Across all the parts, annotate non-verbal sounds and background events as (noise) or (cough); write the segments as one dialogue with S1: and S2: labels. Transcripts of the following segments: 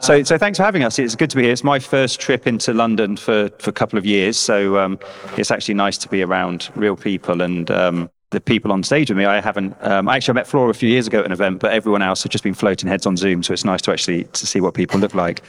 S1: So, so thanks for having us. It's good to be here. It's my first trip into London for, for a couple of years. So um, it's actually nice to be around real people and um, the people on stage with me. I haven't, um, actually I met Flora a few years ago at an event, but everyone else has just been floating heads on Zoom. So it's nice to actually to see what people look like.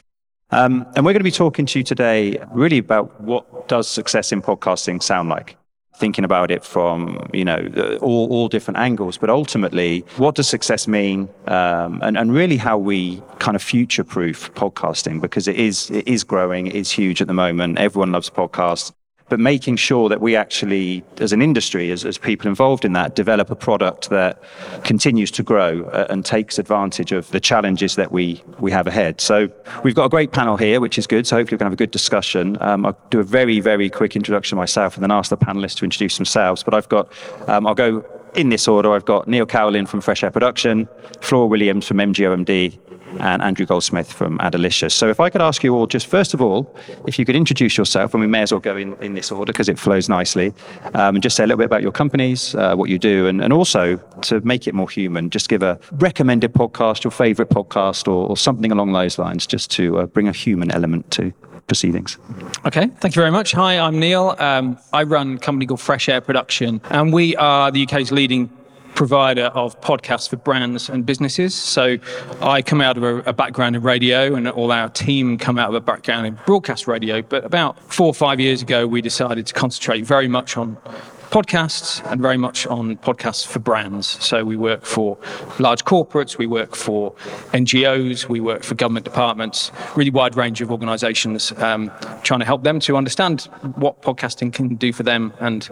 S1: Um, and we're going to be talking to you today really about what does success in podcasting sound like thinking about it from you know all, all different angles. But ultimately what does success mean? Um, and, and really how we kind of future proof podcasting because it is it is growing it is huge at the moment. Everyone loves podcasts but making sure that we actually, as an industry, as, as people involved in that, develop a product that continues to grow uh, and takes advantage of the challenges that we, we have ahead. So we've got a great panel here, which is good. So hopefully we can have a good discussion. Um, I'll do a very, very quick introduction myself and then ask the panelists to introduce themselves. But I've got, um, I'll go in this order. I've got Neil Cowling from Fresh Air Production, Flora Williams from MGOMD, and Andrew Goldsmith from Adelicious. So if I could ask you all, just first of all, if you could introduce yourself, and we may as well go in, in this order because it flows nicely, um, and just say a little bit about your companies, uh, what you do, and, and also to make it more human, just give a recommended podcast, your favorite podcast, or, or something along those lines, just to uh, bring a human element to proceedings.
S2: Okay, thank you very much. Hi, I'm Neil. Um, I run a company called Fresh Air Production, and we are the UK's leading provider of podcasts for brands and businesses. So I come out of a, a, background in radio, and all our team come out of a background in broadcast radio. But about four or five years ago, we decided to concentrate very much on podcasts and very much on podcasts for brands. So we work for large corporates, we work for NGOs, we work for government departments, really wide range of organisations, um, trying to help them to understand what podcasting can do for them and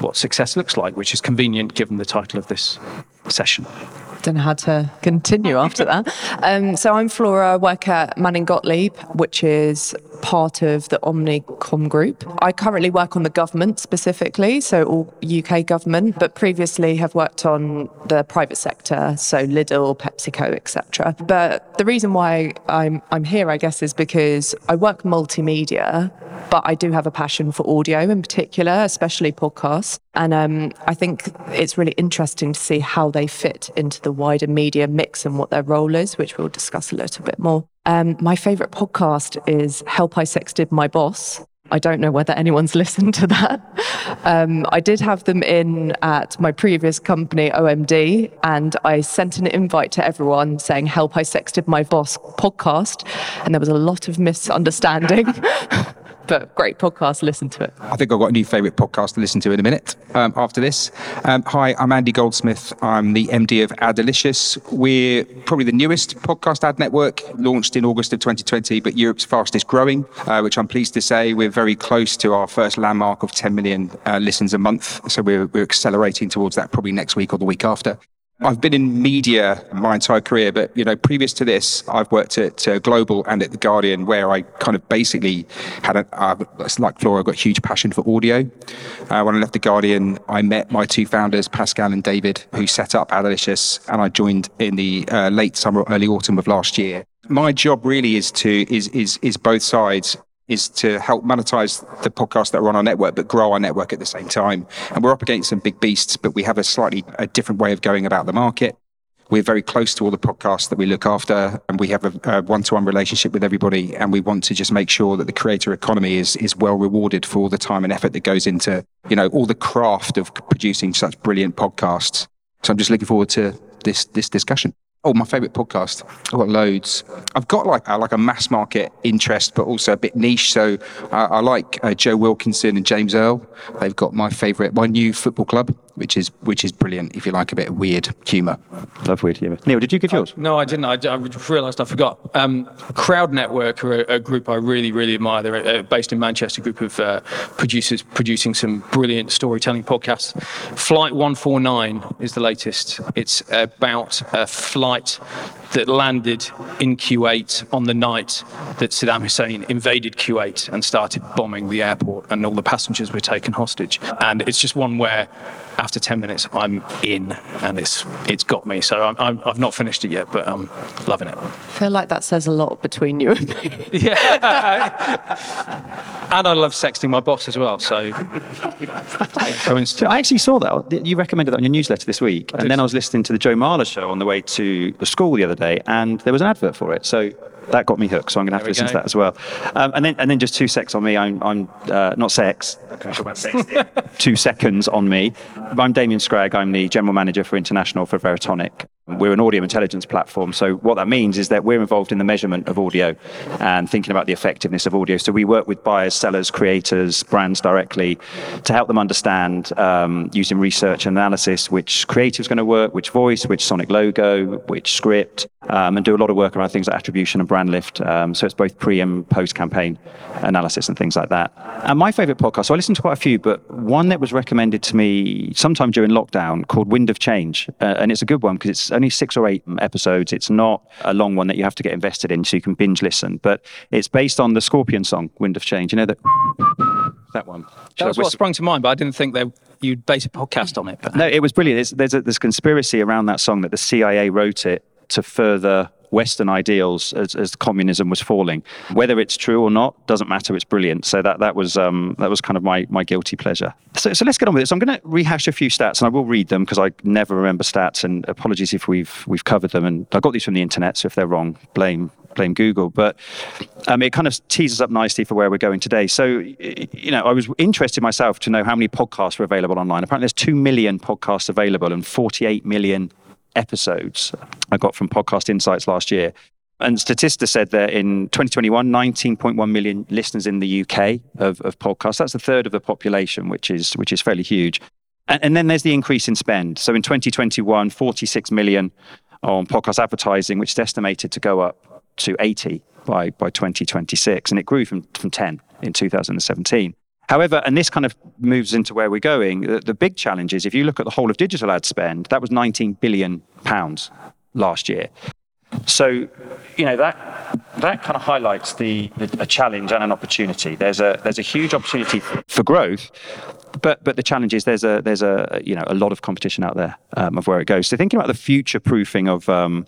S2: what success looks like, which is convenient given the title of this session.
S3: Don't know how to continue after that. Um, so I'm Flora, I work at Manning Gottlieb, which is part of the Omnicom group. I currently work on the government specifically, so all UK government, but previously have worked on the private sector, so Lidl, PepsiCo, etc. But the reason why I'm I'm here, I guess, is because I work multimedia, but I do have a passion for audio in particular, especially podcasts. And um, I think it's really interesting to see how they fit into the wider media mix and what their role is, which we'll discuss a little bit more. Um, my favorite podcast is Help I Sexted My Boss. I don't know whether anyone's (laughs) listened to that. Um, I did have them in at my previous company, OMD, and I sent an invite to everyone saying, Help I Sexted My Boss podcast. And there was a lot of misunderstanding. (laughs) but great podcast. Listen to it.
S4: I think I've got a new favourite podcast to listen to in a minute um, after this. Um, hi, I'm Andy Goldsmith. I'm the MD of Adelicious. We're probably the newest podcast ad network, launched in August of 2020, but Europe's fastest growing, uh, which I'm pleased to say we're very close to our first landmark of 10 million uh, listens a month. So we're, we're accelerating towards that probably next week or the week after. I've been in media my entire career, but you know, previous to this, I've worked at uh, Global and at the Guardian, where I kind of basically had a uh, like Flora, I've got a huge passion for audio. Uh, when I left the Guardian, I met my two founders, Pascal and David, who set up Adelicious, and I joined in the uh, late summer, early autumn of last year. My job really is to is is is both sides is to help monetize the podcasts that are on our network, but grow our network at the same time. And we're up against some big beasts, but we have a slightly a different way of going about the market. We're very close to all the podcasts that we look after, and we have a, a one-to-one relationship with everybody. And we want to just make sure that the creator economy is is well rewarded for all the time and effort that goes into you know all the craft of producing such brilliant podcasts. So I'm just looking forward to this this discussion. Oh, my favourite podcast. I've got loads. I've got like a, like a mass market interest, but also a bit niche. So uh, I like uh, Joe Wilkinson and James Earl. They've got my favourite, my new football club, which is which is brilliant. If you like a bit of weird humour.
S1: Love weird humour. Neil, did you give yours?
S2: Uh, no, I didn't. I, I realised I forgot. Um, Crowd Network are a, a, group I really really admire. They're a, based in Manchester. Group of uh, producers producing some brilliant storytelling podcasts. Flight 149 is the latest. It's about a flight flight that landed in Kuwait on the night that Saddam Hussein invaded Kuwait and started bombing the airport, and all the passengers were taken hostage. And it's just one where, after 10 minutes, I'm in, and it's it's got me. So I'm, i have not finished it yet, but I'm loving it. I
S3: feel like that says a lot between you and me. (laughs)
S2: yeah. and I love sexting my boss as well. So,
S1: I actually saw that. You recommended that on your newsletter this week, and then I was listening to the Joe Marler show on the way to the school the other day, and there was an advert for it. So that got me hooked. So I'm going to have to listen
S2: we
S1: to that as well. Um, and then and then just two secs on me. I'm I'm uh, not sex. (laughs) two seconds on me. I'm Damian Scragg. I'm the general manager for international for Veritonic. We're an audio intelligence platform. So what that means is that we're involved in the measurement of audio and thinking about the effectiveness of audio. So we work with buyers, sellers, creators, brands directly to help them understand um, using research and analysis which creative is going to work, which voice, which sonic logo, which script, um, and do a lot of work around things like attribution and brand lift. Um, so it's both pre and post campaign analysis and things like that. And my favorite podcast, so I listened to quite a few, but one that was recommended to me sometime during lockdown called Wind of Change. Uh, and it's a good one because it's only six or eight episodes. It's not a long one that you have to get invested in so you can binge listen, but it's based on the Scorpion song, Wind of Change. You know that? That one.
S2: That was what sprung to mind, but I didn't think that you'd base a podcast on it. But
S1: No, it was brilliant. There's, there's a there's conspiracy around that song that the CIA wrote it to further Western ideals as, as communism was falling. Whether it's true or not doesn't matter. It's brilliant. So that that was um, that was kind of my my guilty pleasure. So, so let's get on with it. So I'm going to rehash a few stats, and I will read them because I never remember stats. And apologies if we've we've covered them. And I got these from the internet, so if they're wrong, blame blame Google. But um, it kind of teases up nicely for where we're going today. So you know, I was interested myself to know how many podcasts were available online. Apparently, there's two million podcasts available and 48 million episodes I got from Podcast Insights last year. And Statista said that in 2021, 19.1 million listeners in the UK of, of podcasts. That's a third of the population, which is which is fairly huge. And, and then there's the increase in spend. So in 2021, 46 million on podcast advertising, which is estimated to go up to 80 by, by 2026. And it grew from, from 10 in 2017. However, and this kind of moves into where we're going, the, the big challenge is if you look at the whole of digital ad spend, that was 19 billion pounds last year. So, you know that that kind of highlights the, the a challenge and an opportunity. There's a there's a huge opportunity for growth, but but the challenge is there's a there's a you know a lot of competition out there um, of where it goes. So thinking about the future proofing of um,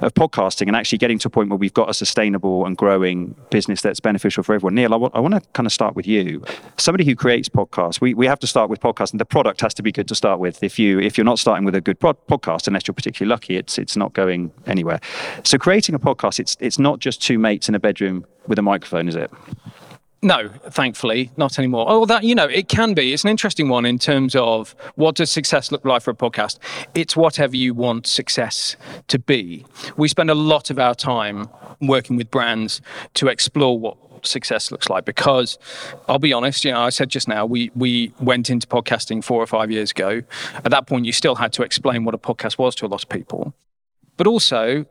S1: of podcasting and actually getting to a point where we've got a sustainable and growing business that's beneficial for everyone. Neil, I want I want to kind of start with you, somebody who creates podcasts. We we have to start with podcasting. The product has to be good to start with. If you if you're not starting with a good pod- podcast, unless you're particularly lucky, it's it's not going anywhere. So creating a podcast, it's it's not just two mates in a bedroom with a microphone, is it?
S2: No, thankfully, not anymore. Oh, that you know, it can be. It's an interesting one in terms of what does success look like for a podcast. It's whatever you want success to be. We spend a lot of our time working with brands to explore what success looks like because I'll be honest, you know, I said just now we we went into podcasting 4 or 5 years ago. At that point you still had to explain what a podcast was to a lot of people. But also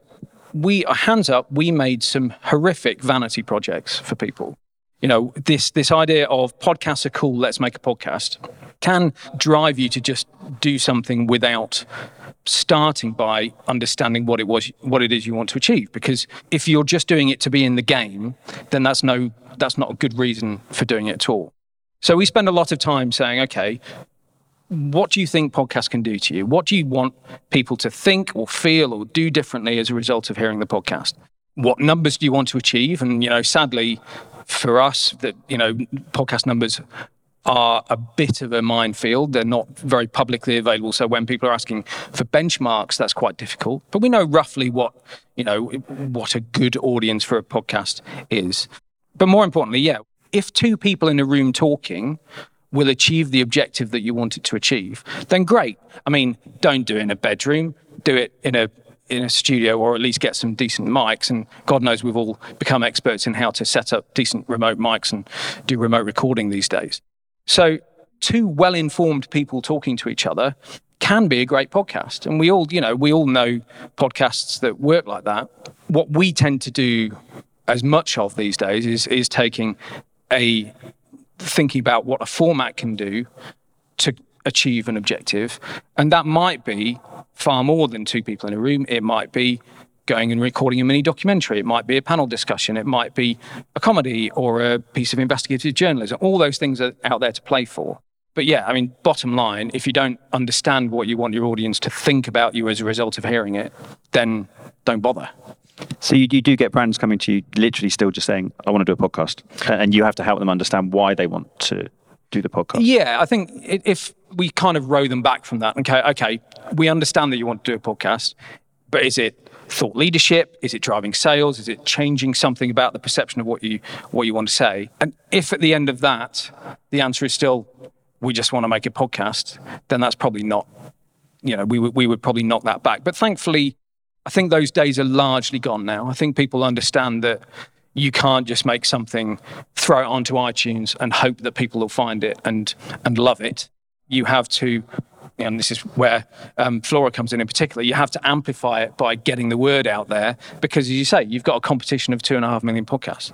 S2: we hands up we made some horrific vanity projects for people you know this this idea of podcasts are cool let's make a podcast can drive you to just do something without starting by understanding what it was what it is you want to achieve. Because if you're just doing it to be in the game then that's no that's not a good reason for doing it at all. So we spend a lot of time saying okay what do you think podcasts can do to you? What do you want people to think or feel or do differently as a result of hearing the podcast? What numbers do you want to achieve? And you know sadly for us that you know podcast numbers are a bit of a minefield. They're not very publicly available. So when people are asking for benchmarks that's quite difficult. But we know roughly what you know what a good audience for a podcast is. But more importantly yeah if two people in a room talking will achieve the objective that you want it to achieve then great. I mean don't do it in a bedroom. Do it in a in a studio or at least get some decent mics. And God knows we've all become experts in how to set up decent remote mics and do remote recording these days. So, two well informed people talking to each other can be a great podcast. And we all, you know, we all know podcasts that work like that. What we tend to do as much of these days is, is taking a thinking about what a format can do to achieve an objective. And that might be far more than two people in a room. It might be going and recording a mini documentary. It might be a panel discussion. It might be a comedy or a piece of investigative journalism. All those things are out there to play for. But yeah, I mean, bottom line, if you don't understand what you want your audience to think about you as a result of hearing it, then don't bother.
S1: So you, you do get brands coming to you, literally still just saying, "I want to do a podcast," and you have to help them understand why they want to do the podcast.
S2: Yeah, I think if we kind of row them back from that, okay, okay, we understand that you want to do a podcast, but is it thought leadership? Is it driving sales? Is it changing something about the perception of what you what you want to say? And if at the end of that the answer is still we just want to make a podcast, then that's probably not. You know, we would we would probably knock that back. But thankfully, I think those days are largely gone now. I think people understand that you can't just make something, throw it onto iTunes and hope that people will find it and and love it. You have to and this is where um, Flora comes in in particular, you have to amplify it by getting the word out there because, as you say, you've got a competition of two and a half million podcasts.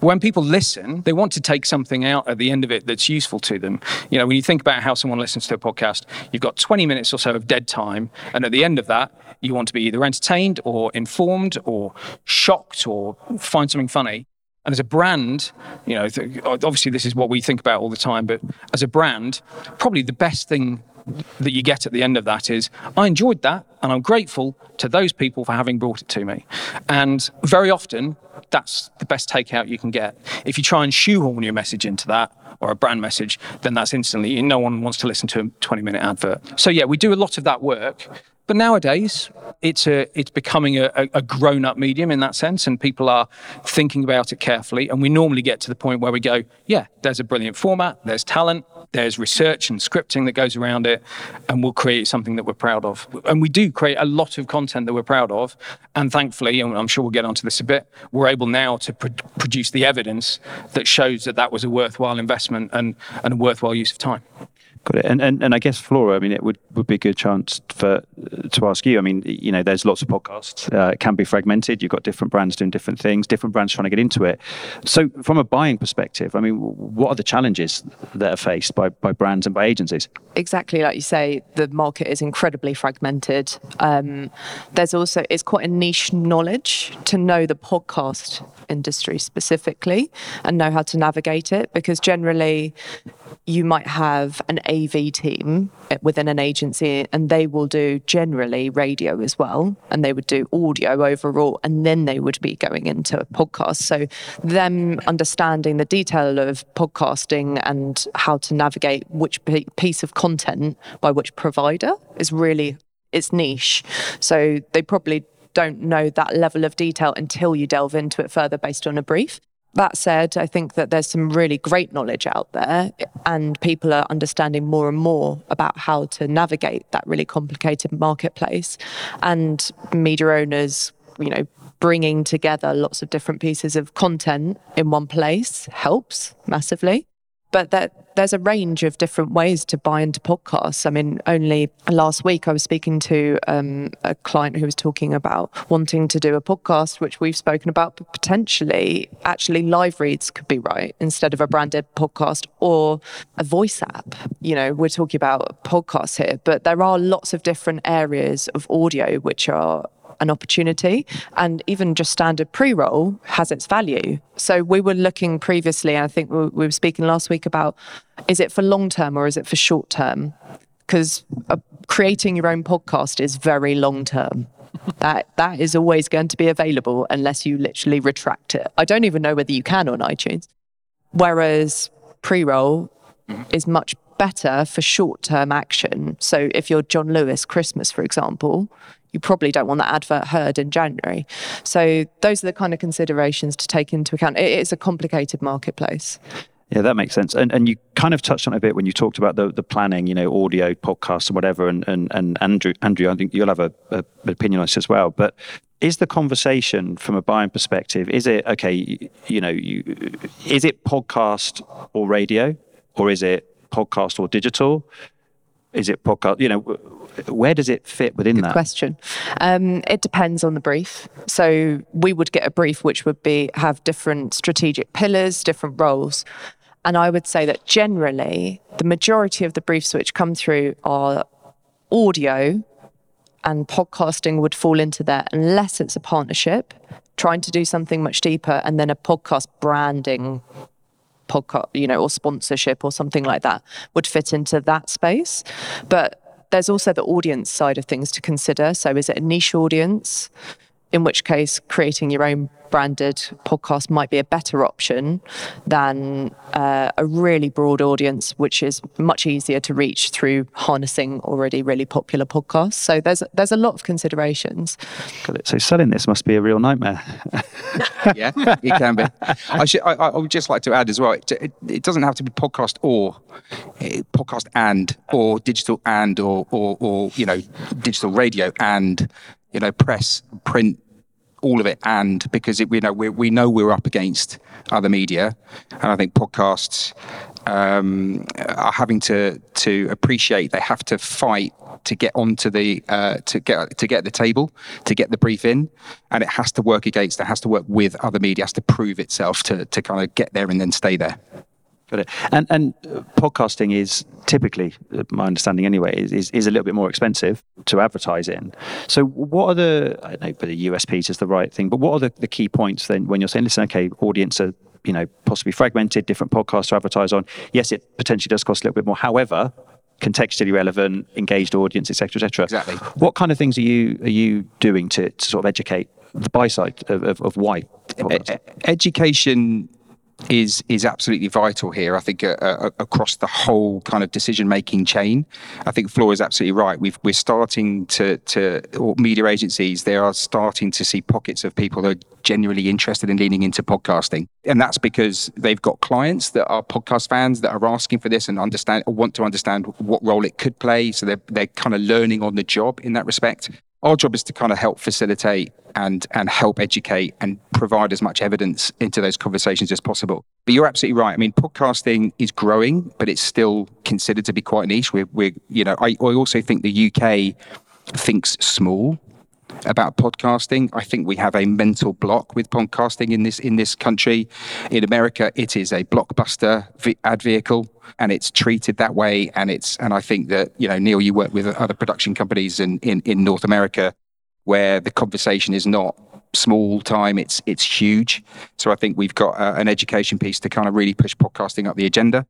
S2: When people listen, they want to take something out at the end of it that's useful to them. You know, when you think about how someone listens to a podcast, you've got 20 minutes or so of dead time, and at the end of that, you want to be either entertained or informed or shocked or find something funny. And as a brand, you know, obviously this is what we think about all the time, but as a brand, probably the best thing that you get at the end of that is I enjoyed that and I'm grateful to those people for having brought it to me. And very often, that's the best takeout you can get. If you try and shoehorn your message into that or a brand message, then that's instantly, no one wants to listen to a 20 minute advert. So, yeah, we do a lot of that work. But nowadays, it's a it's becoming a, a grown up medium in that sense, and people are thinking about it carefully. And we normally get to the point where we go, yeah, there's a brilliant format, there's talent, there's research and scripting that goes around it, and we'll create something that we're proud of. And we do create a lot of content that we're proud of. And thankfully, and I'm sure we'll get onto this a bit, we're able now to pr- produce the evidence that shows that that was a worthwhile investment and, and a worthwhile use of time.
S1: Got it. And, and and I guess Flora, I mean, it would, would be a good chance for to ask you. I mean, you know, there's lots of podcasts. Uh, it can be fragmented. You've got different brands doing different things, different brands trying to get into it. So, from a buying perspective, I mean, what are the challenges that are faced by by brands and by agencies?
S3: Exactly, like you say, the market is incredibly fragmented. Um, there's also it's quite a niche knowledge to know the podcast industry specifically and know how to navigate it because generally you might have an AV team eh, within an agency and they will do generally radio as well and they would do audio overall and then they would be going into podcast so them understanding the detail of podcasting and how to navigate which piece of content by which provider is really it's niche so they probably don't know that level of detail until you delve into it further based on a brief. That said, I think that there's some really great knowledge out there, and people are understanding more and more about how to navigate that really complicated marketplace. And media owners, you know, bringing together lots of different pieces of content in one place helps massively but that there's a range of different ways to buy into podcasts. I mean, only last week I was speaking to um, a client who was talking about wanting to do a podcast, which we've spoken about, but potentially actually live reads could be right instead of a branded podcast or a voice app. You know, we're talking about podcasts here, but there are lots of different areas of audio which are an opportunity. And even just standard pre roll has its value. So we were looking previously, and I think we were speaking last week about is it for long term or is it for short term? Because uh, creating your own podcast is very long term. (laughs) that that is always going to be available unless you literally retract it. I don't even know whether you can on iTunes. Whereas pre-roll mm-hmm. is much better for short-term action. So if you're John Lewis Christmas, for example, you probably don't want that advert heard in January. So those are the kind of considerations to take into account. It is a complicated marketplace.
S1: Yeah, that makes sense. And and you kind of touched on it a bit when you talked about the the planning, you know, audio, podcasts, and whatever. And and, and Andrew, Andrew, I think you'll have a, a, an opinion on this as well. But is the conversation from a buying perspective? Is it okay? You, you know, you, is it podcast or radio, or is it podcast or digital? Is it podcast? You know, where does it fit within
S3: Good
S1: that?
S3: Question. Um, it depends on the brief. So we would get a brief which would be have different strategic pillars, different roles. And I would say that generally, the majority of the briefs which come through are audio, and podcasting would fall into that unless it's a partnership, trying to do something much deeper, and then a podcast branding podcast, you know, or sponsorship or something like that would fit into that space. But there's also the audience side of things to consider. So, is it a niche audience? In which case, creating your own branded podcast might be a better option than uh, a really broad audience, which is much easier to reach through harnessing already really popular podcasts. So there's there's a lot of considerations.
S1: Got it. So selling this must be a real nightmare. (laughs)
S4: yeah, it can be. I, should, I, I would just like to add as well. It, it, it doesn't have to be podcast or eh, podcast and or digital and or or or you know digital radio and you know press print all of it and because it, we know we, we know we're up against other media and i think podcasts um, are having to to appreciate they have to fight to get onto the uh, to get to get the table to get the brief in and it has to work against it has to work with other media has to prove itself to to kind of get there and then stay there
S1: Got it. And and uh, podcasting is typically, uh, my understanding anyway, is, is, is a little bit more expensive to advertise in. So what are the I don't know, but the USPs is the right thing, but what are the, the key points then when you're saying, listen, okay, audience are you know possibly fragmented, different podcasts to advertise on. Yes, it potentially does cost a little bit more. However, contextually relevant, engaged audience, etc., etc.
S4: Exactly.
S1: What kind of things are you are you doing to, to sort of educate the buy side of, of, of why?
S4: E- education is is absolutely vital here. I think uh, uh, across the whole kind of decision making chain. I think Flora is absolutely right. We've, we're starting to to or media agencies. They are starting to see pockets of people that are genuinely interested in leaning into podcasting, and that's because they've got clients that are podcast fans that are asking for this and understand or want to understand what role it could play. So they're they're kind of learning on the job in that respect our job is to kind of help facilitate and and help educate and provide as much evidence into those conversations as possible. But you're absolutely right. I mean, podcasting is growing, but it's still considered to be quite niche. We're, we're you know, I, I also think the UK thinks small about podcasting. I think we have a mental block with podcasting in this in this country. In America, it is a blockbuster ad vehicle, and it's treated that way. And it's and I think that you know, Neil, you work with other production companies in in, in North America, where the conversation is not small time it's it's huge so i think we've got uh, an education piece to kind of really push podcasting up the agenda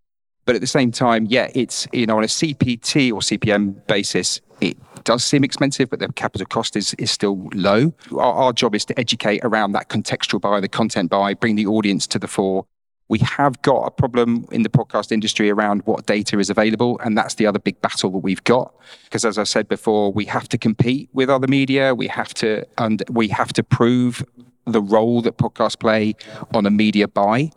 S4: but at the same time, yeah, it's you know on a CPT or CPM basis, it does seem expensive, but the capital cost is is still low. Our, our job is to educate around that contextual buy, the content buy, bring the audience to the fore. We have got a problem in the podcast industry around what data is available, and that's the other big battle that we've got. Because as I said before, we have to compete with other media. We have to and we have to prove the role that podcasts play on a media buy.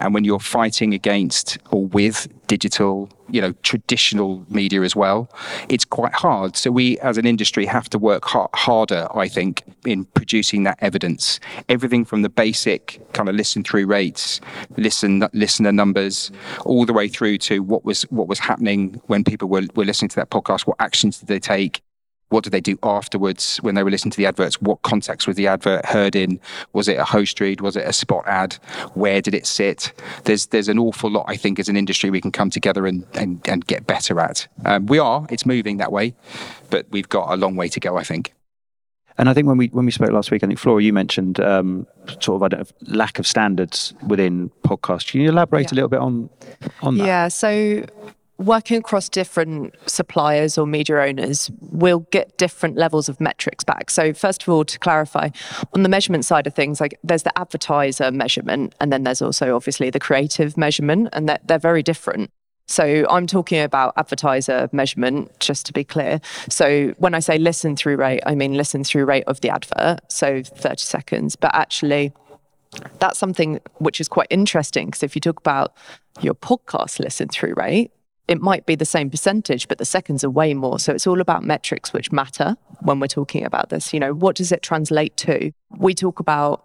S4: And when you're fighting against or with digital, you know, traditional media as well, it's quite hard. So we as an industry have to work ha- harder, I think, in producing that evidence. Everything from the basic kind of listen through rates, listen listener numbers, all the way through to what was what was happening when people were, were listening to that podcast, what actions did they take, what did they do afterwards when they were listening to the adverts? What context was the advert heard in? Was it a host read? Was it a spot ad? Where did it sit? There's there's an awful lot I think as an industry we can come together and and, and get better at. Um, we are. It's moving that way, but we've got a long way to go. I think.
S1: And I think when we when we spoke last week, I think Flora, you mentioned um, sort of I don't know, lack of standards within podcasts. Can you elaborate
S3: Yeah.
S1: a little bit on on that?
S3: Yeah, so working across different suppliers or media owners, we'll get different levels of metrics back. So first of all, to clarify, on the measurement side of things, like there's the advertiser measurement, and then there's also obviously the creative measurement, and they're, they're very different. So I'm talking about advertiser measurement, just to be clear. So when I say listen through rate, I mean listen through rate of the advert, so 30 seconds, but actually that's something which is quite interesting because if you talk about your podcast listen through rate, it might be the same percentage, but the seconds are way more. So it's all about metrics which matter when we're talking about this. You know, what does it translate to? We talk about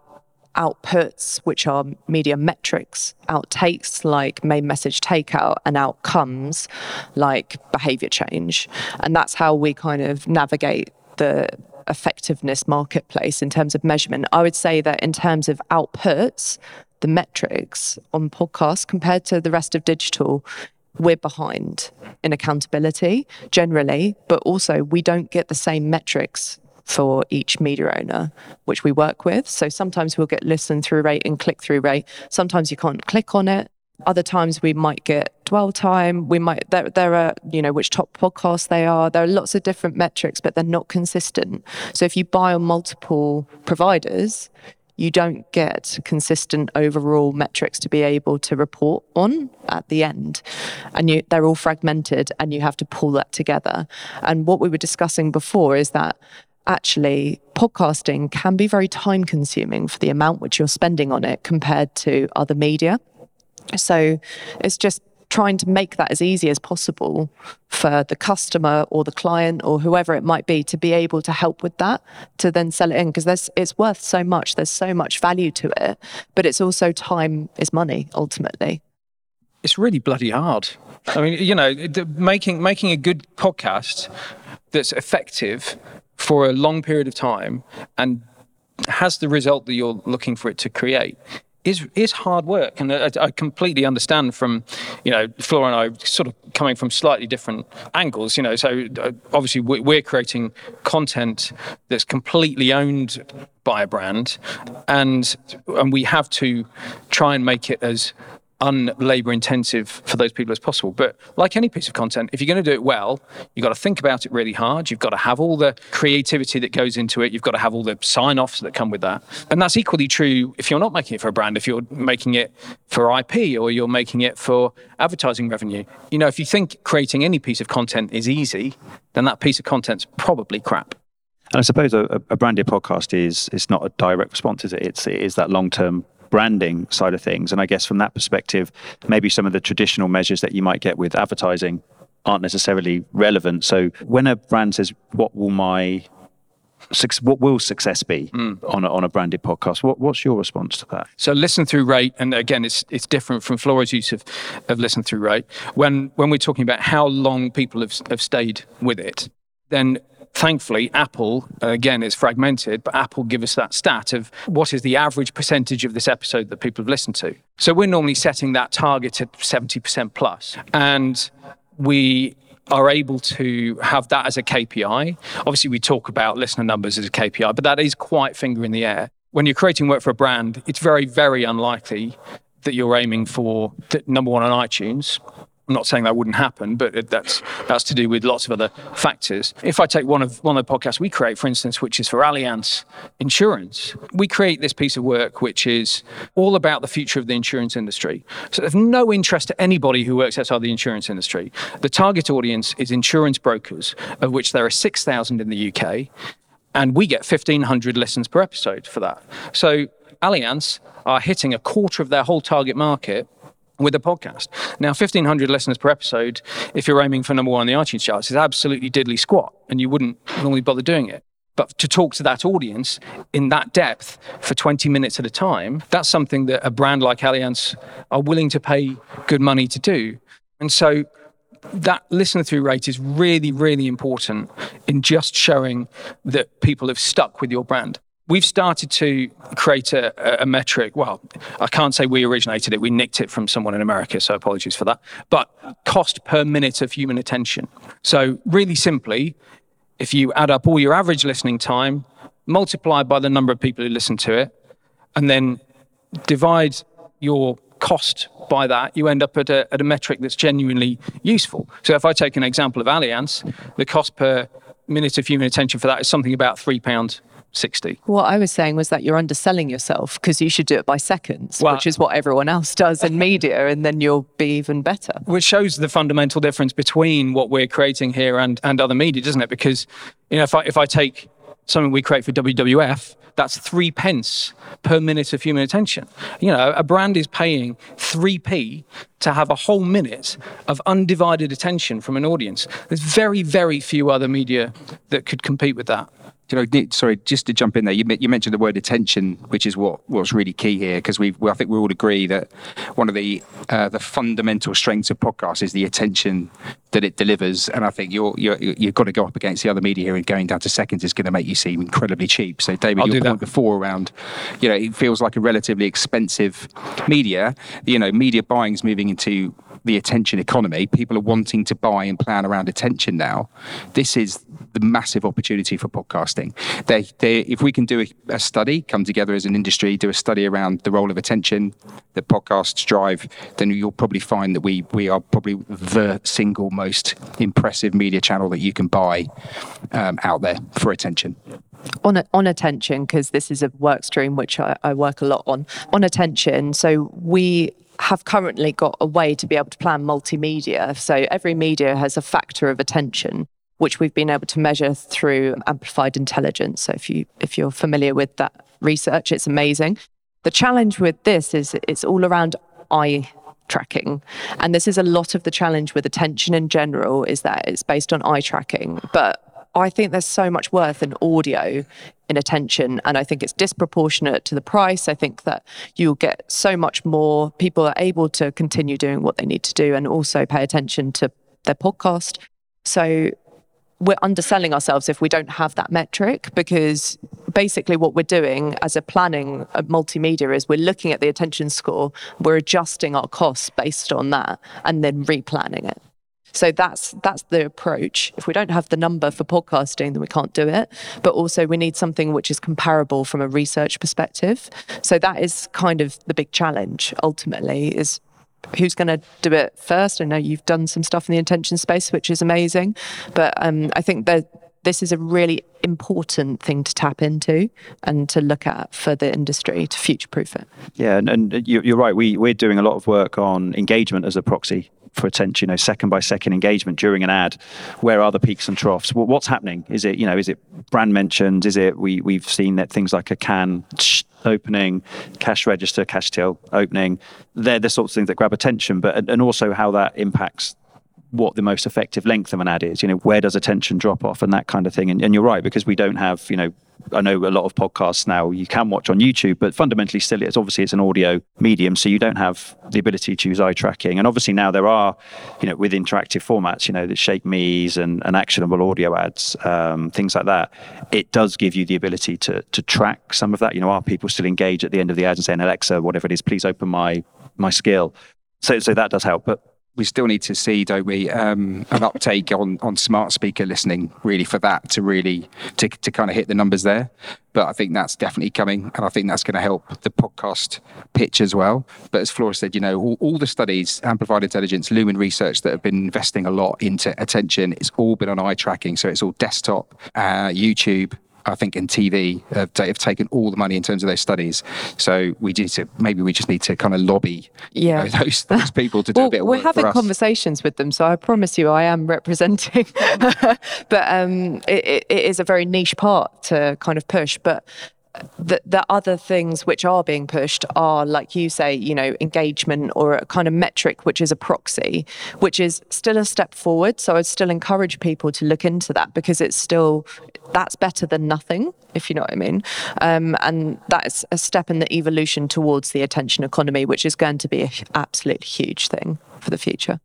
S3: outputs, which are media metrics, outtakes like main message takeout, and outcomes like behavior change. And that's how we kind of navigate the effectiveness marketplace in terms of measurement. I would say that in terms of outputs, the metrics on podcasts compared to the rest of digital, we're behind in accountability generally, but also we don't get the same metrics for each media owner which we work with. So sometimes we'll get listen through rate and click through rate. Sometimes you can't click on it. Other times we might get dwell time. We might there there are you know which top podcasts they are. There are lots of different metrics, but they're not consistent. So if you buy on multiple providers, you don't get consistent overall metrics to be able to report on at the end. And you, they're all fragmented and you have to pull that together. And what we were discussing before is that actually podcasting can be very time consuming for the amount which you're spending on it compared to other media. So it's just trying to make that as easy as possible for the customer or the client or whoever it might be to be able to help with that to then sell it in because it's worth so much. There's so much value to it but it's also time is money ultimately.
S2: It's really bloody hard. I mean you know making making a good podcast that's effective for a long period of time and has the result that you're looking for it to create is is hard work, and I, I, completely understand from, you know, Flora and I sort of coming from slightly different angles. You know, so uh, obviously we're creating content that's completely owned by a brand, and and we have to try and make it as unlabor intensive for those people as possible. But like any piece of content, if you're going to do it well, you've got to think about it really hard. You've got to have all the creativity that goes into it. You've got to have all the sign offs that come with that. And that's equally true if you're not making it for a brand, if you're making it for IP or you're making it for advertising revenue. You know, if you think creating any piece of content is easy, then that piece of content's probably crap.
S1: And I suppose a, a branded podcast is it's not a direct response, is it? It's it is that long term branding side of things. And I guess from that perspective, maybe some of the traditional measures that you might get with advertising aren't necessarily relevant. So when a brand says, "What will my what will success be mm. on, a, on a branded podcast? What, what's your response to that?
S2: So listen through rate, and again, it's it's different from Flora's use of, of listen through rate. When when we're talking about how long people have, have stayed with it, then thankfully, Apple, again, is fragmented, but Apple give us that stat of what is the average percentage of this episode that people have listened to. So we're normally setting that target at 70% plus. And we are able to have that as a KPI. Obviously, we talk about listener numbers as a KPI, but that is quite finger in the air. When you're creating work for a brand, it's very, very unlikely that you're aiming for number one on iTunes I'm not saying that wouldn't happen, but that's that's to do with lots of other factors. If I take one of one of the podcasts we create, for instance, which is for Allianz Insurance, we create this piece of work which is all about the future of the insurance industry. So of no interest to anybody who works outside the insurance industry. The target audience is insurance brokers, of which there are six thousand in the UK, and we get fifteen hundred listens per episode for that. So Allianz are hitting a quarter of their whole target market with a podcast. Now, 1,500 listeners per episode, if you're aiming for number one on the iTunes charts, is absolutely diddly squat, and you wouldn't normally bother doing it. But to talk to that audience in that depth for 20 minutes at a time, that's something that a brand like Allianz are willing to pay good money to do. And so that listener through rate is really, really important in just showing that people have stuck with your brand we've started to create a, a, metric. Well, I can't say we originated it. We nicked it from someone in America, so apologies for that. But cost per minute of human attention. So, really simply, if you add up all your average listening time, multiply by the number of people who listen to it, and then divide your cost by that, you end up at a, at a metric that's genuinely useful. So, if I take an example of Allianz, the cost per minute of human attention for that is something about three pounds 60.
S3: What I was saying was that you're underselling yourself because you should do it by seconds, well, which is what everyone else does in media, (laughs) and then you'll be even better.
S2: Which shows the fundamental difference between what we're creating here and, and other media, doesn't it? Because, you know, if I, if I take something we create for WWF, that's three pence per minute of human attention. You know, a brand is paying 3p to have a whole minute of undivided attention from an audience. There's very, very few other media that could compete with that
S4: you know, sorry, just to jump in there, you, you mentioned the word attention, which is what what's really key here, because we I think we all agree that one of the uh, the fundamental strengths of podcasts is the attention that it delivers, and I think you're, you're you've got to go up against the other media here, and going down to seconds is going to make you seem incredibly cheap. So, David, I'll your point that. before around, you know, it feels like a relatively expensive media. You know, media buying is moving into the attention economy. People are wanting to buy and plan around attention now. This is the massive opportunity for podcasting. They, they, if we can do a, a study, come together as an industry, do a study around the role of attention that podcasts drive, then you'll probably find that we we are probably the single most impressive media channel that you can buy um, out there for attention.
S3: on on attention because this is a work stream which I, I work a lot on on attention so we have currently got a way to be able to plan multimedia. So every media has a factor of attention which we've been able to measure through amplified intelligence. So if you if you're familiar with that research it's amazing. The challenge with this is it's all around eye tracking. And this is a lot of the challenge with attention in general is that it's based on eye tracking. But I think there's so much worth in audio in attention and I think it's disproportionate to the price. I think that you'll get so much more people are able to continue doing what they need to do and also pay attention to their podcast. So we're underselling ourselves if we don't have that metric because basically what we're doing as a planning of multimedia is we're looking at the attention score, we're adjusting our costs based on that and then replanning it. So that's that's the approach. If we don't have the number for podcasting, then we can't do it. But also we need something which is comparable from a research perspective. So that is kind of the big challenge ultimately is who's going to do it first. I know you've done some stuff in the intention space, which is amazing. But um, I think that this is a really important thing to tap into and to look at for the industry to future proof it.
S1: Yeah, and, and you're right. We, we're doing a lot of work on engagement as a proxy for attention, you know, second by second engagement during an ad. Where are the peaks and troughs? What's happening? Is it, you know, is it brand mentions? Is it we we've seen that things like a can opening, cash register, cash till opening. They're the sorts of things that grab attention, but and also how that impacts what the most effective length of an ad is. You know, where does attention drop off and that kind of thing. And, and, you're right because we don't have, you know, I know a lot of podcasts now you can watch on YouTube, but fundamentally still it's obviously it's an audio medium, so you don't have the ability to use eye tracking. And obviously now there are, you know, with interactive formats, you know, the Shake Me's and, and actionable audio ads, um, things like that. It does give you the ability to to track some of that. You know, are people still engaged at the end of the ad and saying, Alexa, whatever it is, please open my my skill. So so that does help, but
S4: we still need to see, don't we, um, an uptake on, on smart speaker listening, really, for that to really to, to kind of hit the numbers there. But I think that's definitely coming, and I think that's going to help the podcast pitch as well. But as Flora said, you know, all, all the studies, amplified intelligence, Lumen research that have been investing a lot into attention, it's all been on eye tracking. So it's all desktop, uh, YouTube, I think in TV have, have, taken all the money in terms of those studies. So we need to maybe we just need to kind of lobby yeah. You know, those, those people to do
S3: well,
S4: a bit of
S3: We're having conversations with them, so I promise you I am representing. (laughs) but um, it, it is a very niche part to kind of push. But the, the other things which are being pushed are, like you say, you know, engagement or a kind of metric, which is a proxy, which is still a step forward. So I'd still encourage people to look into that because it's still, that's better than nothing, if you know what I mean. Um, and that's a step in the evolution towards the attention economy, which is going to be an absolute huge thing for the future.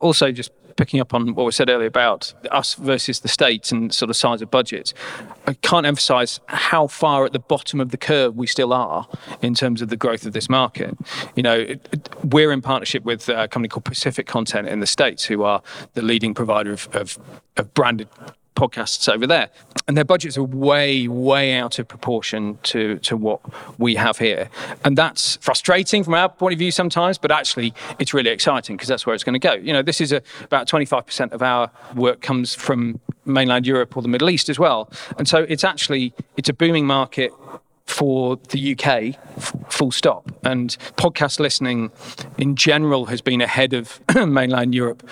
S2: Also, just picking up on what we said earlier about us versus the states and sort of size of budgets, I can't emphasize how far at the bottom of the curve we still are in terms of the growth of this market. You know, it, it, we're in partnership with a company called Pacific Content in the States, who are the leading provider of, of, of branded podcasts over there. And their budgets are way, way out of proportion to, to what we have here. And that's frustrating from our point of view sometimes, but actually it's really exciting because that's where it's going to go. You know, this is a, about 25% of our work comes from mainland Europe or the Middle East as well. And so it's actually, it's a booming market for the UK, full stop. And podcast listening in general has been ahead of (clears throat) mainland Europe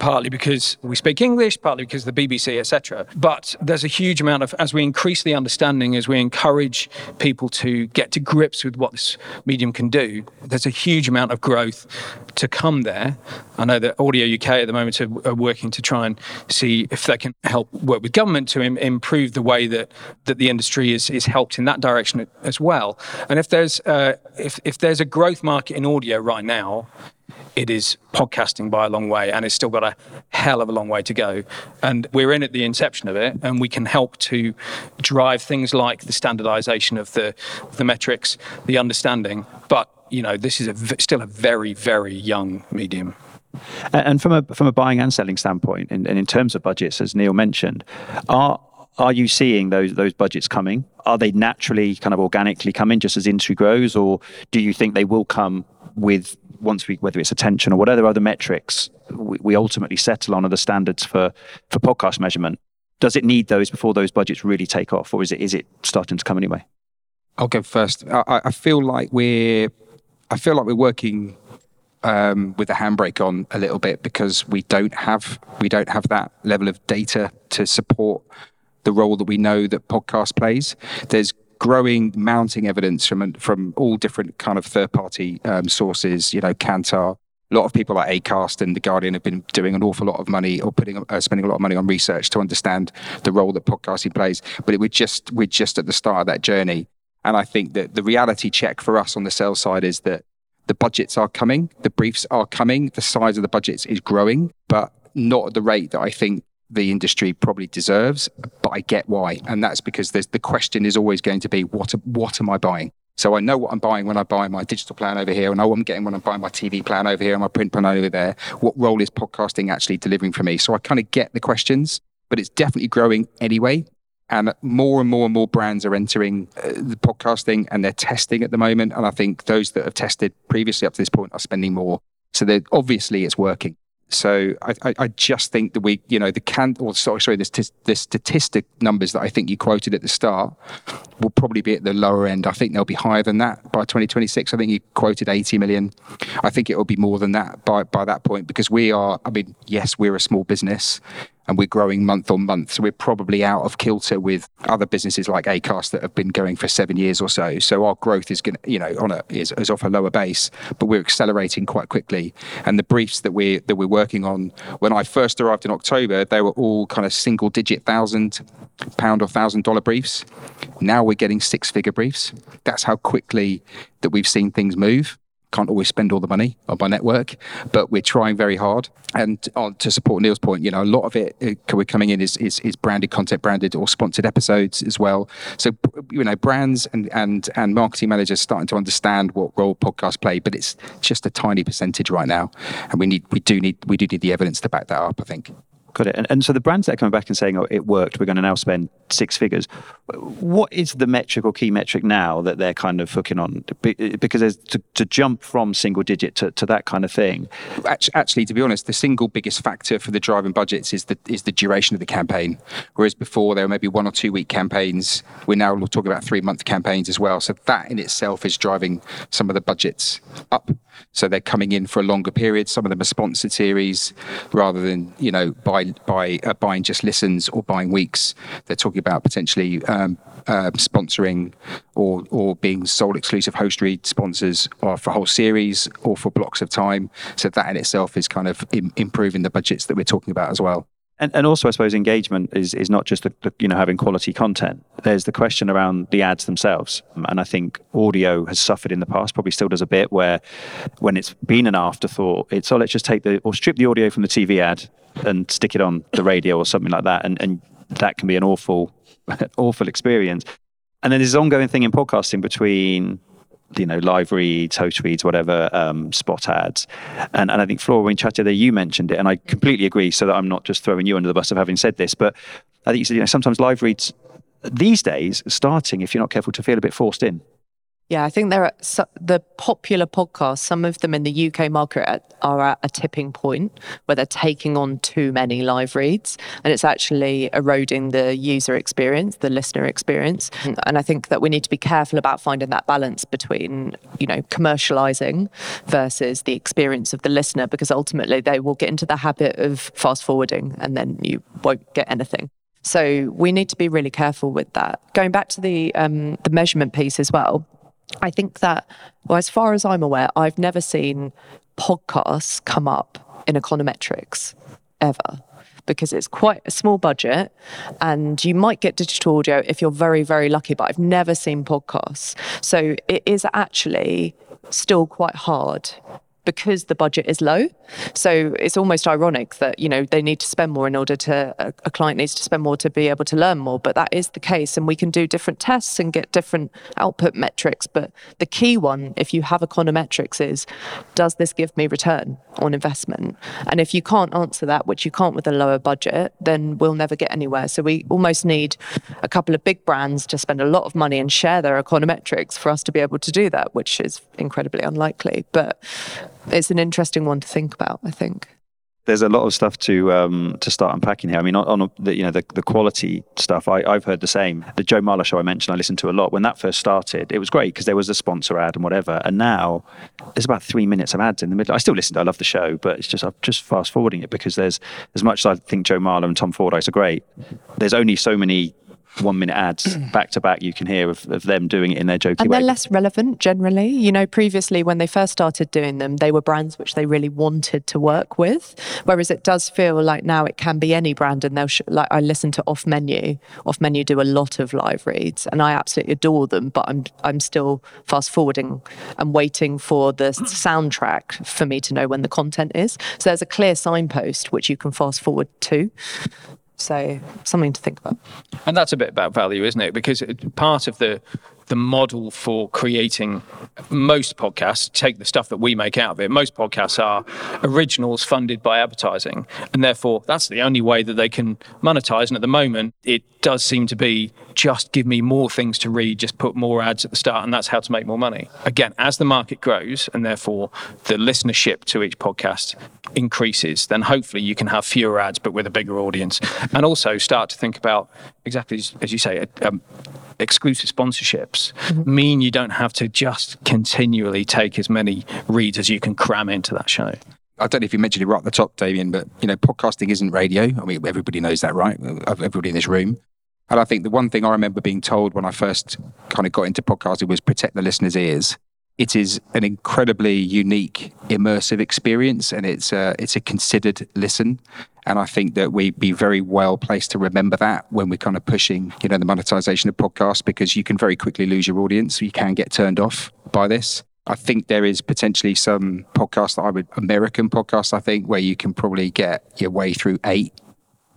S2: partly because we speak English, partly because the BBC, etc. But there's a huge amount of, as we increase the understanding, as we encourage people to get to grips with what this medium can do, there's a huge amount of growth to come there. I know that Audio UK at the moment are, are working to try and see if they can help work with government to Im- improve the way that, that the industry is, is helped in that direction as well. And if there's uh, if, if there's a growth market in audio right now, it is podcasting by a long way and it's still got a hell of a long way to go. And we're in at the inception of it and we can help to drive things like the standardization of the, the metrics, the understanding. But, you know, this is still a very, very young medium.
S1: And from a from a buying and selling standpoint, and, and in terms of budgets, as Neil mentioned, are are you seeing those those budgets coming? Are they naturally kind of organically coming just as industry grows, or do you think they will come with once we whether it's attention or whatever other metrics we, we ultimately settle on are the standards for for podcast measurement does it need those before those budgets really take off, or is it is it starting to come anyway?
S4: I'll go first. I, I feel like we're, I feel like we're working um, with the handbrake on a little bit because we don't have we don't have that level of data to support the role that we know that podcast plays. There's growing mounting evidence from from all different kind of third party um, sources. You know, Kantar. A lot of people like Acast and the Guardian have been doing an awful lot of money or putting uh, spending a lot of money on research to understand the role that podcasting plays. But it, we're just we're just at the start of that journey. And I think that the reality check for us on the sales side is that the budgets are coming, the briefs are coming, the size of the budgets is growing, but not at the rate that I think the industry probably deserves. But I get why, and that's because the question is always going to be what what am I buying? So I know what I'm buying when I buy my digital plan over here, and I know I'm getting when I'm buying my TV plan over here and my print plan over there. What role is podcasting actually delivering for me? So I kind of get the questions, but it's definitely growing anyway and more and more and more brands are entering uh, the podcasting and they're testing at the moment. And I think those that have tested previously up to this point are spending more. So obviously it's working. So I, I, I, just think that we, you know, the can or sorry, sorry, the, the statistic numbers that I think you quoted at the start will probably be at the lower end. I think they'll be higher than that by 2026. I think you quoted 80 million. I think it will be more than that by by that point because we are. I mean, yes, we're a small business and we're growing month on month. So we're probably out of kilter with other businesses like Acast that have been going for seven years or so. So our growth is going you know, on a is, is off a lower base, but we're accelerating quite quickly. And the briefs that we that we're working on, when I first arrived in October, they were all kind of single digit thousand pound or thousand dollar briefs. Now we're getting six figure briefs. That's how quickly that we've seen things move can't always spend all the money on my network, but we're trying very hard. And on, to support Neil's point, you know, a lot of it uh, we're coming in is, is, is branded content, branded or sponsored episodes as well. So you know, brands and and and marketing managers starting to understand what role podcasts play, but it's just a tiny percentage right now, and we need we do need we do need the evidence to back that up. I think.
S1: Got it. And, and so the brands that are coming back and saying, "Oh, it worked. We're going to now spend six figures." What is the metric or key metric now that they're kind of hooking on? Because to, to jump from single digit to, to that kind of thing.
S4: Actually, to be honest, the single biggest factor for the driving budgets is the is the duration of the campaign. Whereas before there were maybe one or two week campaigns, we're now talking about three month campaigns as well. So that in itself is driving some of the budgets up. So they're coming in for a longer period. Some of them are sponsored series rather than you know by by uh, buying just listens or buying weeks. They're talking about potentially um, uh, sponsoring or or being sole exclusive host read sponsors or for whole series or for blocks of time. So that in itself is kind of Im- improving the budgets that we're talking about as well.
S1: And, and also, I suppose engagement is, is not just the, the, you know having quality content. There's the question around the ads themselves, and I think audio has suffered in the past, probably still does a bit, where when it's been an afterthought, it's oh let's just take the or strip the audio from the TV ad and stick it on the radio or something like that, and and that can be an awful (laughs) awful experience. And then there's this ongoing thing in podcasting between you know, live reads, host reads, whatever, um, spot ads. And, and I think Flora, when chatted there, you mentioned it, and I completely agree. So that I'm not just throwing you under the bus of having said this, but I think you said, you know, sometimes live reads these days, starting, if you're not careful, to feel a bit forced in.
S3: Yeah, I think there are so, the popular podcasts, some of them in the UK market are at a tipping point where they're taking on too many live reads and it's actually eroding the user experience, the listener experience. And I think that we need to be careful about finding that balance between, you know, commercializing versus the experience of the listener because ultimately they will get into the habit of fast forwarding and then you won't get anything. So we need to be really careful with that. Going back to the um, the measurement piece as well, I think that, well, as far as I'm aware, I've never seen podcasts come up in econometrics ever because it's quite a small budget and you might get digital audio if you're very, very lucky, but I've never seen podcasts. So it is actually still quite hard because the budget is low. So it's almost ironic that, you know, they need to spend more in order to, a, a, client needs to spend more to be able to learn more. But that is the case. And we can do different tests and get different output metrics. But the key one, if you have econometrics, is does this give me return on investment? And if you can't answer that, which you can't with a lower budget, then we'll never get anywhere. So we almost need a couple of big brands to spend a lot of money and share their econometrics for us to be able to do that, which is incredibly unlikely. But it's an interesting one to think about, I think.
S1: there's a lot of stuff to um, to start unpacking here. I mean, on, on the you know the, the quality stuff, I, I've heard the same. The Joe Marler show I mentioned, I listened to a lot. When that first started, it was great because there was a sponsor ad and whatever. And now there's about three minutes of ads in the middle. I still listen. to I love the show, but it's just I'm just fast forwarding it because there's as much as I think Joe Marler and Tom Fordyce are great. There's only so many one minute ads back to back you can hear of, of them doing it in their jokey
S3: and
S1: way.
S3: they're less relevant generally. You know, previously when they first started doing them, they were brands which they really wanted to work with. Whereas it does feel like now it can be any brand, and they'll sh- like I listen to Off Menu. Off Menu do a lot of live reads, and I absolutely adore them. But I'm I'm still fast forwarding and waiting for the soundtrack for me to know when the content is. So there's a clear signpost which you can fast forward to. So something to think about.
S2: And that's a bit about value, isn't it? Because part of the the model for creating most podcasts take the stuff that we make out of it. Most podcasts are originals funded by advertising, and therefore that's the only way that they can monetize. And at the moment, it does seem to be just give me more things to read, just put more ads at the start, and that's how to make more money. Again, as the market grows and therefore the listenership to each podcast increases, then hopefully you can have fewer ads but with a bigger audience, and also start to think about exactly as, you say. Um, exclusive sponsorships mean you don't have to just continually take as many reads as you can cram into that show.
S4: I don't know if you mentioned it right at the top, Damian, but you know, podcasting isn't radio. I mean, everybody knows that, right? Everybody in this room. And I think the one thing I remember being told when I first kind of got into podcasting was protect the listener's ears. It is an incredibly unique, immersive experience, and it's a, it's a considered listen. And I think that we'd be very well placed to remember that when we're kind of pushing, you know, the monetization of podcasts, because you can very quickly lose your audience. You can get turned off by this. I think there is potentially some podcasts that I would American podcasts. I think where you can probably get your way through eight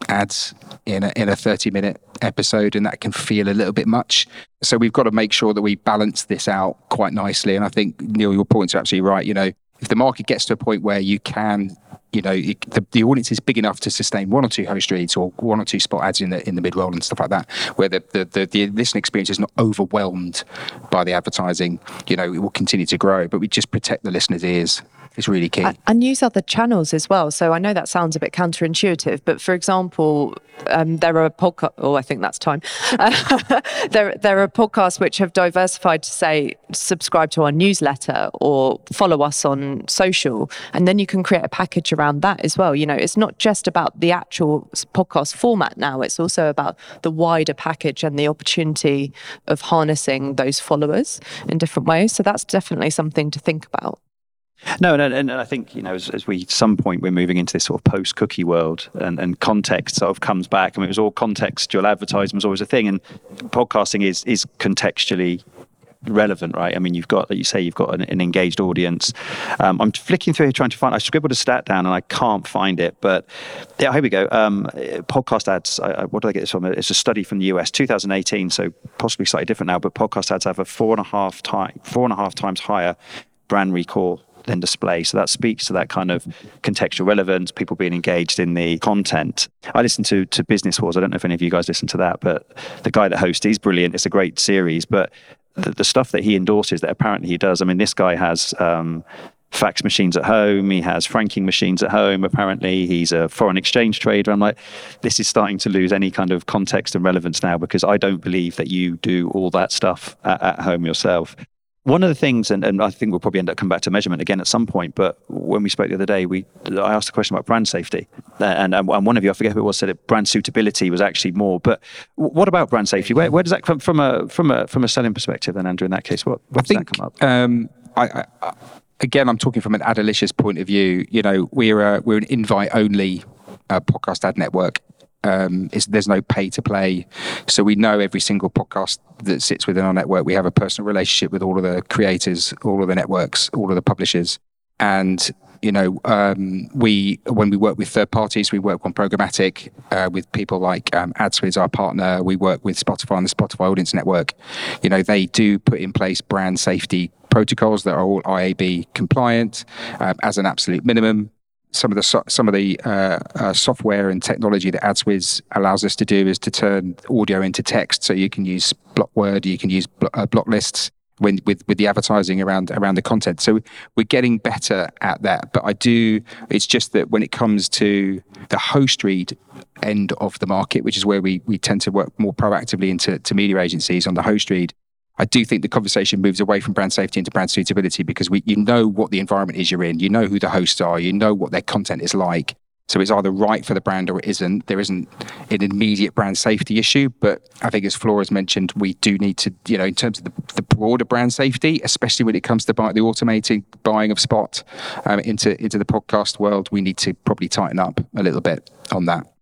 S4: ads in a, in a 30 minute episode and that can feel a little bit much. So we've got to make sure that we balance this out quite nicely and i think neil your points are absolutely right. You know if the market gets to a point where you can you know it, the, the audience is big enough to sustain one or two host reads or one or two spot ads in the in the mid roll and stuff like that where the, the the the listening experience is not overwhelmed by the advertising you know it will continue to grow but we just protect the listeners ears It's really key
S3: and use other channels as well. So I know that sounds a bit counterintuitive, but for example, um, there are podcasts. Oh, I think that's time. (laughs) There, there are podcasts which have diversified to say subscribe to our newsletter or follow us on social, and then you can create a package around that as well. You know, it's not just about the actual podcast format now; it's also about the wider package and the opportunity of harnessing those followers in different ways. So that's definitely something to think about.
S1: No, and, and I think you know, as, as we some point we're moving into this sort of post-cookie world, and, and context sort of comes back. I mean, it was all contextual advertising was always a thing, and podcasting is is contextually relevant, right? I mean, you've got, like you say, you've got an, an engaged audience. Um, I'm flicking through here trying to find. I scribbled a stat down and I can't find it, but yeah, here we go. Um, podcast ads. I, I, what did I get this from? It's a study from the US, 2018, so possibly slightly different now. But podcast ads have a four and a half time, four and a half times higher brand recall than display. So that speaks to that kind of contextual relevance, people being engaged in the content. I listen to to Business Wars. I don't know if any of you guys listen to that, but the guy that hosts, he's brilliant. It's a great series, but the, the stuff that he endorses that apparently he does. I mean, this guy has. Um, fax machines at home. He has franking machines at home. Apparently, he's a foreign exchange trader. I'm like, this is starting to lose any kind of context and relevance now because I don't believe that you do all that stuff at, at home yourself. One of the things, and, and I think we'll probably end up coming back to measurement again at some point, but when we spoke the other day, we I asked a question about brand safety, and, and, and one of you, I forget who it was, said that brand suitability was actually more. But what about brand safety? Where, where does that come from a from a from a selling perspective? Then, Andrew, in that case, what,
S4: I
S1: where does that
S4: think,
S1: come up?
S4: um, I, I, again, I'm talking from an Adelicious point of view. You know, we're a, we're an invite only uh, podcast ad network. Um, there's no pay to play, so we know every single podcast that sits within our network. We have a personal relationship with all of the creators, all of the networks, all of the publishers, and you know, um, we when we work with third parties, we work on programmatic uh, with people like um, AdsWizz, our partner. We work with Spotify and the Spotify Audience Network. You know, they do put in place brand safety protocols that are all IAB compliant um, as an absolute minimum. Some of the so- some of the uh, uh, software and technology that AdsWizz allows us to do is to turn audio into text, so you can use block word, you can use blo- uh, block lists, when with with the advertising around around the content. So we're getting better at that. But I do. It's just that when it comes to the host read end of the market, which is where we we tend to work more proactively into to media agencies on the host read. I do think the conversation moves away from brand safety into brand suitability because we, you know what the environment is you're in, you know who the hosts are, you know what their content is like, so it's either right for the brand or it isn't. There isn't an immediate brand safety issue, but I think as Flora's mentioned, we do need to, you know, in terms of the, the broader brand safety, especially when it comes to buy, the automated buying of spot um, into into the podcast world, we need to probably tighten up a little bit on that.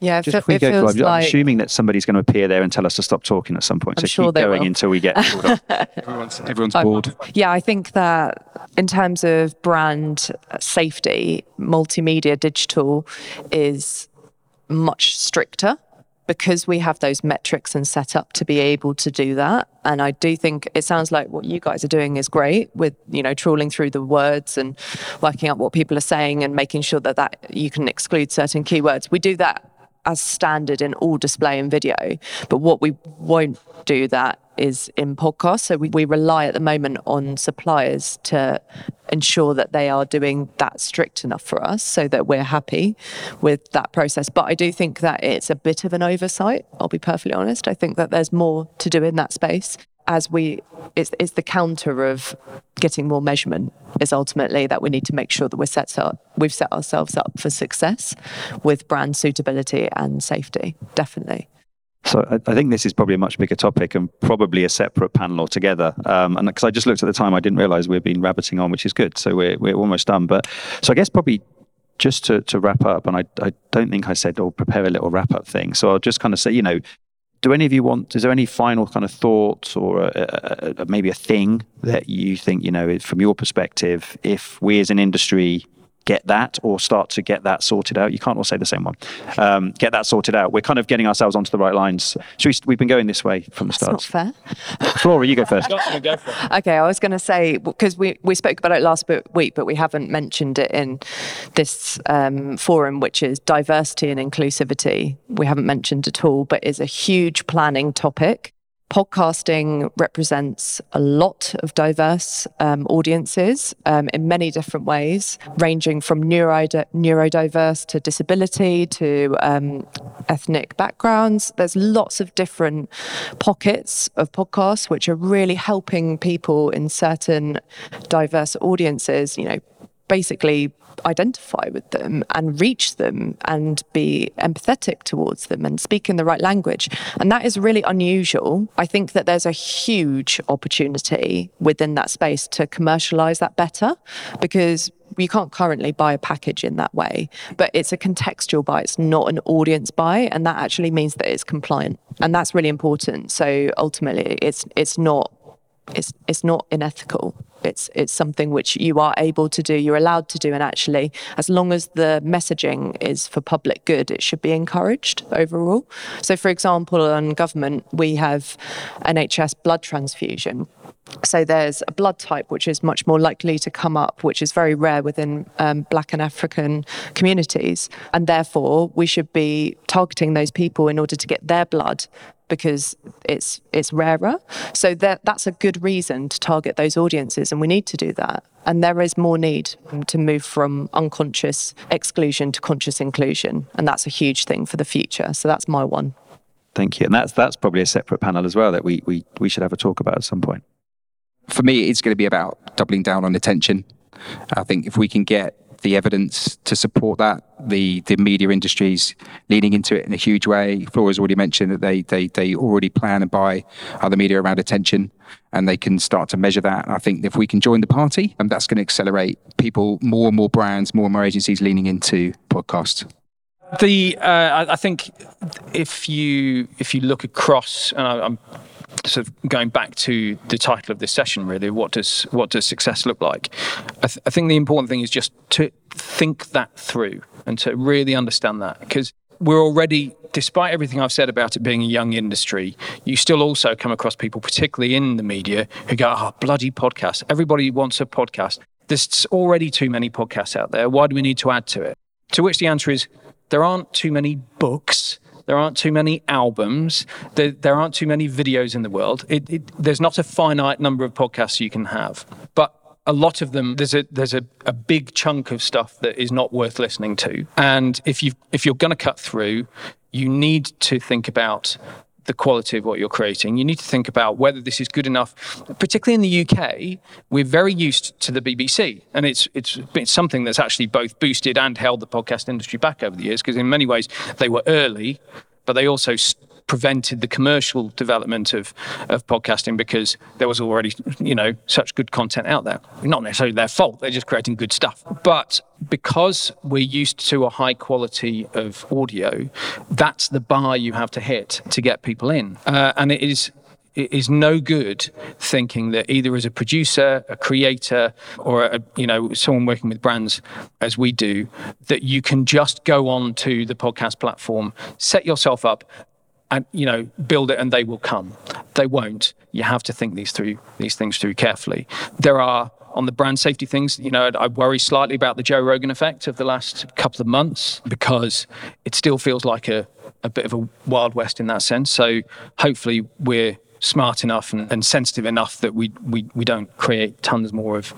S3: Yeah,
S1: Just
S3: it,
S1: before we
S3: it
S1: go,
S3: feels
S1: I'm
S3: like
S1: assuming that somebody's going to appear there and tell us to stop talking at some point.
S3: I'm
S1: so
S3: sure
S1: keep
S3: they
S1: going
S3: will.
S1: until we get. (laughs)
S4: Everyone's, everyone's bored.
S3: Yeah, I think that in terms of brand safety, multimedia digital is much stricter because we have those metrics and set up to be able to do that. And I do think it sounds like what you guys are doing is great with, you know, trawling through the words and working out what people are saying and making sure that, that you can exclude certain keywords. We do that as standard in all display and video. But what we won't do that is in podcasts. So we, we rely at the moment on suppliers to ensure that they are doing that strict enough for us so that we're happy with that process. But I do think that it's a bit of an oversight. I'll be perfectly honest. I think that there's more to do in that space as we it's, it's the counter of getting more measurement is ultimately that we need to make sure that we're set up we've set ourselves up for success with brand suitability and safety definitely
S1: So I, I think this is probably a much bigger topic and probably a separate panel altogether. Um, and because I just looked at the time, I didn't realise we've been rabbiting on, which is good. So we're we're almost done. But so I guess probably just to to wrap up, and I I don't think I said or prepare a little wrap up thing. So I'll just kind of say, you know. Do any of you want? Is there any final kind of thoughts or a, a, a, maybe a thing that you think you know, from your perspective, if we as an industry get that or start to get that sorted out. You can't all say the same one. Um, get that sorted out. We're kind of getting ourselves onto the right lines. Should we, we've been going this way from the
S3: it's not
S1: start.
S3: fair
S1: Flora, you go first.
S2: Go.
S3: Okay, I was going to say because we, we spoke about it last week, but we haven't mentioned it in this um, forum, which is diversity and inclusivity. We haven't mentioned at all, but is a huge planning topic. Podcasting represents a lot of diverse um, audiences um, in many different ways, ranging from neuro- neurodiverse to disability to um, ethnic backgrounds. There's lots of different pockets of podcasts which are really helping people in certain diverse audiences, you know, basically identify with them and reach them and be empathetic towards them and speak in the right language. And that is really unusual. I think that there's a huge opportunity within that space to commercialize that better because you can't currently buy a package in that way, but it's a contextual buy, it's not an audience buy, and that actually means that it's compliant. And that's really important. So ultimately it's it's not it's it's not unethical. It's it's something which you are able to do, you're allowed to do, and actually, as long as the messaging is for public good, it should be encouraged overall. So, for example, on government, we have NHS blood transfusion. So there's a blood type which is much more likely to come up, which is very rare within um, Black and African communities, and therefore we should be targeting those people in order to get their blood because it's it's rarer. So that that's a good reason to target those audiences, and we need to do that. And there is more need to move from unconscious exclusion to conscious inclusion, and that's a huge thing for the future. So that's my one.
S1: Thank you. And that's that's probably a separate panel as well that we we, we should have a talk about at some point.
S4: for me, it's going to be about doubling down on attention. I think if we can get the evidence to support that, the the media industries leaning into it in a huge way. Flora's already mentioned that they they they already plan and buy other media around attention, and they can start to measure that. And I think if we can join the party, and that's going to accelerate people, more and more brands, more and more agencies leaning into podcasts.
S2: The uh, I, think if you if you look across, and I, I'm sort of going back to the title of this session, really, what does what does success look like? I, th- I think the important thing is just to think that through and to really understand that because we're already, despite everything I've said about it being a young industry, you still also come across people, particularly in the media, who go, "Oh, bloody podcast! Everybody wants a podcast." There's already too many podcasts out there. Why do we need to add to it? To which the answer is there aren't too many books There aren't too many albums. There, there aren't too many videos in the world. It, it, there's not a finite number of podcasts you can have. But a lot of them there's a there's a, a big chunk of stuff that is not worth listening to and if you if you're going to cut through you need to think about the quality of what you're creating. You need to think about whether this is good enough. Particularly in the UK, we're very used to the BBC, and it's it's, it's something that's actually both boosted and held the podcast industry back over the years because in many ways they were early, but they also prevented the commercial development of, of podcasting because there was already, you know, such good content out there. Not necessarily their fault, they're just creating good stuff. But because we're used to a high quality of audio, that's the bar you have to hit to get people in. Uh, and it is it is no good thinking that either as a producer, a creator, or a, you know someone working with brands as we do, that you can just go on to the podcast platform, set yourself up, and you know build it and they will come. They won't. You have to think these through these things through carefully. There are on the brand safety things you know i worry slightly about the joe rogan effect of the last couple of months because it still feels like a, a bit of a wild west in that sense. So hopefully we're smart enough and, and sensitive enough that we, we we don't create tons more of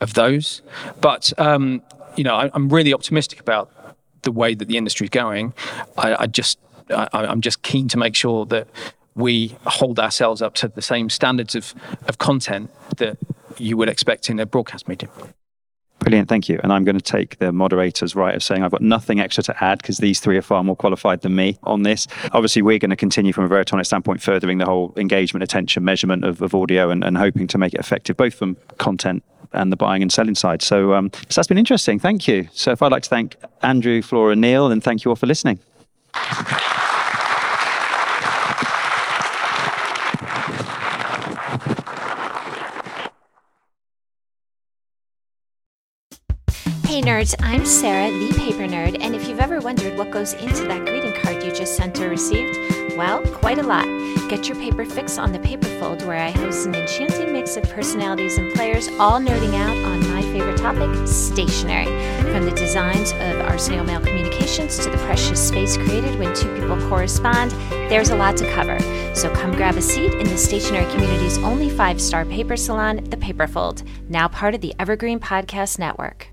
S2: of those. But um, you know I, i'm really optimistic about the way that the industry is going. I, I just I, I'm just keen to make sure that we hold ourselves up to the same standards of, of content that you would expect in a broadcast medium.
S1: Brilliant, thank you. And I'm going to take the moderator's right of saying I've got nothing extra to add because these three are far more qualified than me on this. Obviously, we're going to continue from a Veritonic standpoint, furthering the whole engagement, attention, measurement of, of audio and, and hoping to make it effective both from content and the buying and selling side. So, um, so that's been interesting. Thank you. So, if I'd like to thank Andrew, Flora, Neil, and thank you all for listening.
S5: Nerds, I'm Sarah, the paper nerd, and if you've ever wondered what goes into that greeting card you just sent or received, well, quite a lot. Get your paper fix on the Paper Fold, where I host an enchanting mix of personalities and players, all nerding out on my favorite topic, stationery. From the designs of our snail mail communications to the precious space created when two people correspond, there's a lot to cover. So come grab a seat in the stationery community's only five star paper salon, the Paper Fold, now part of the Evergreen Podcast Network.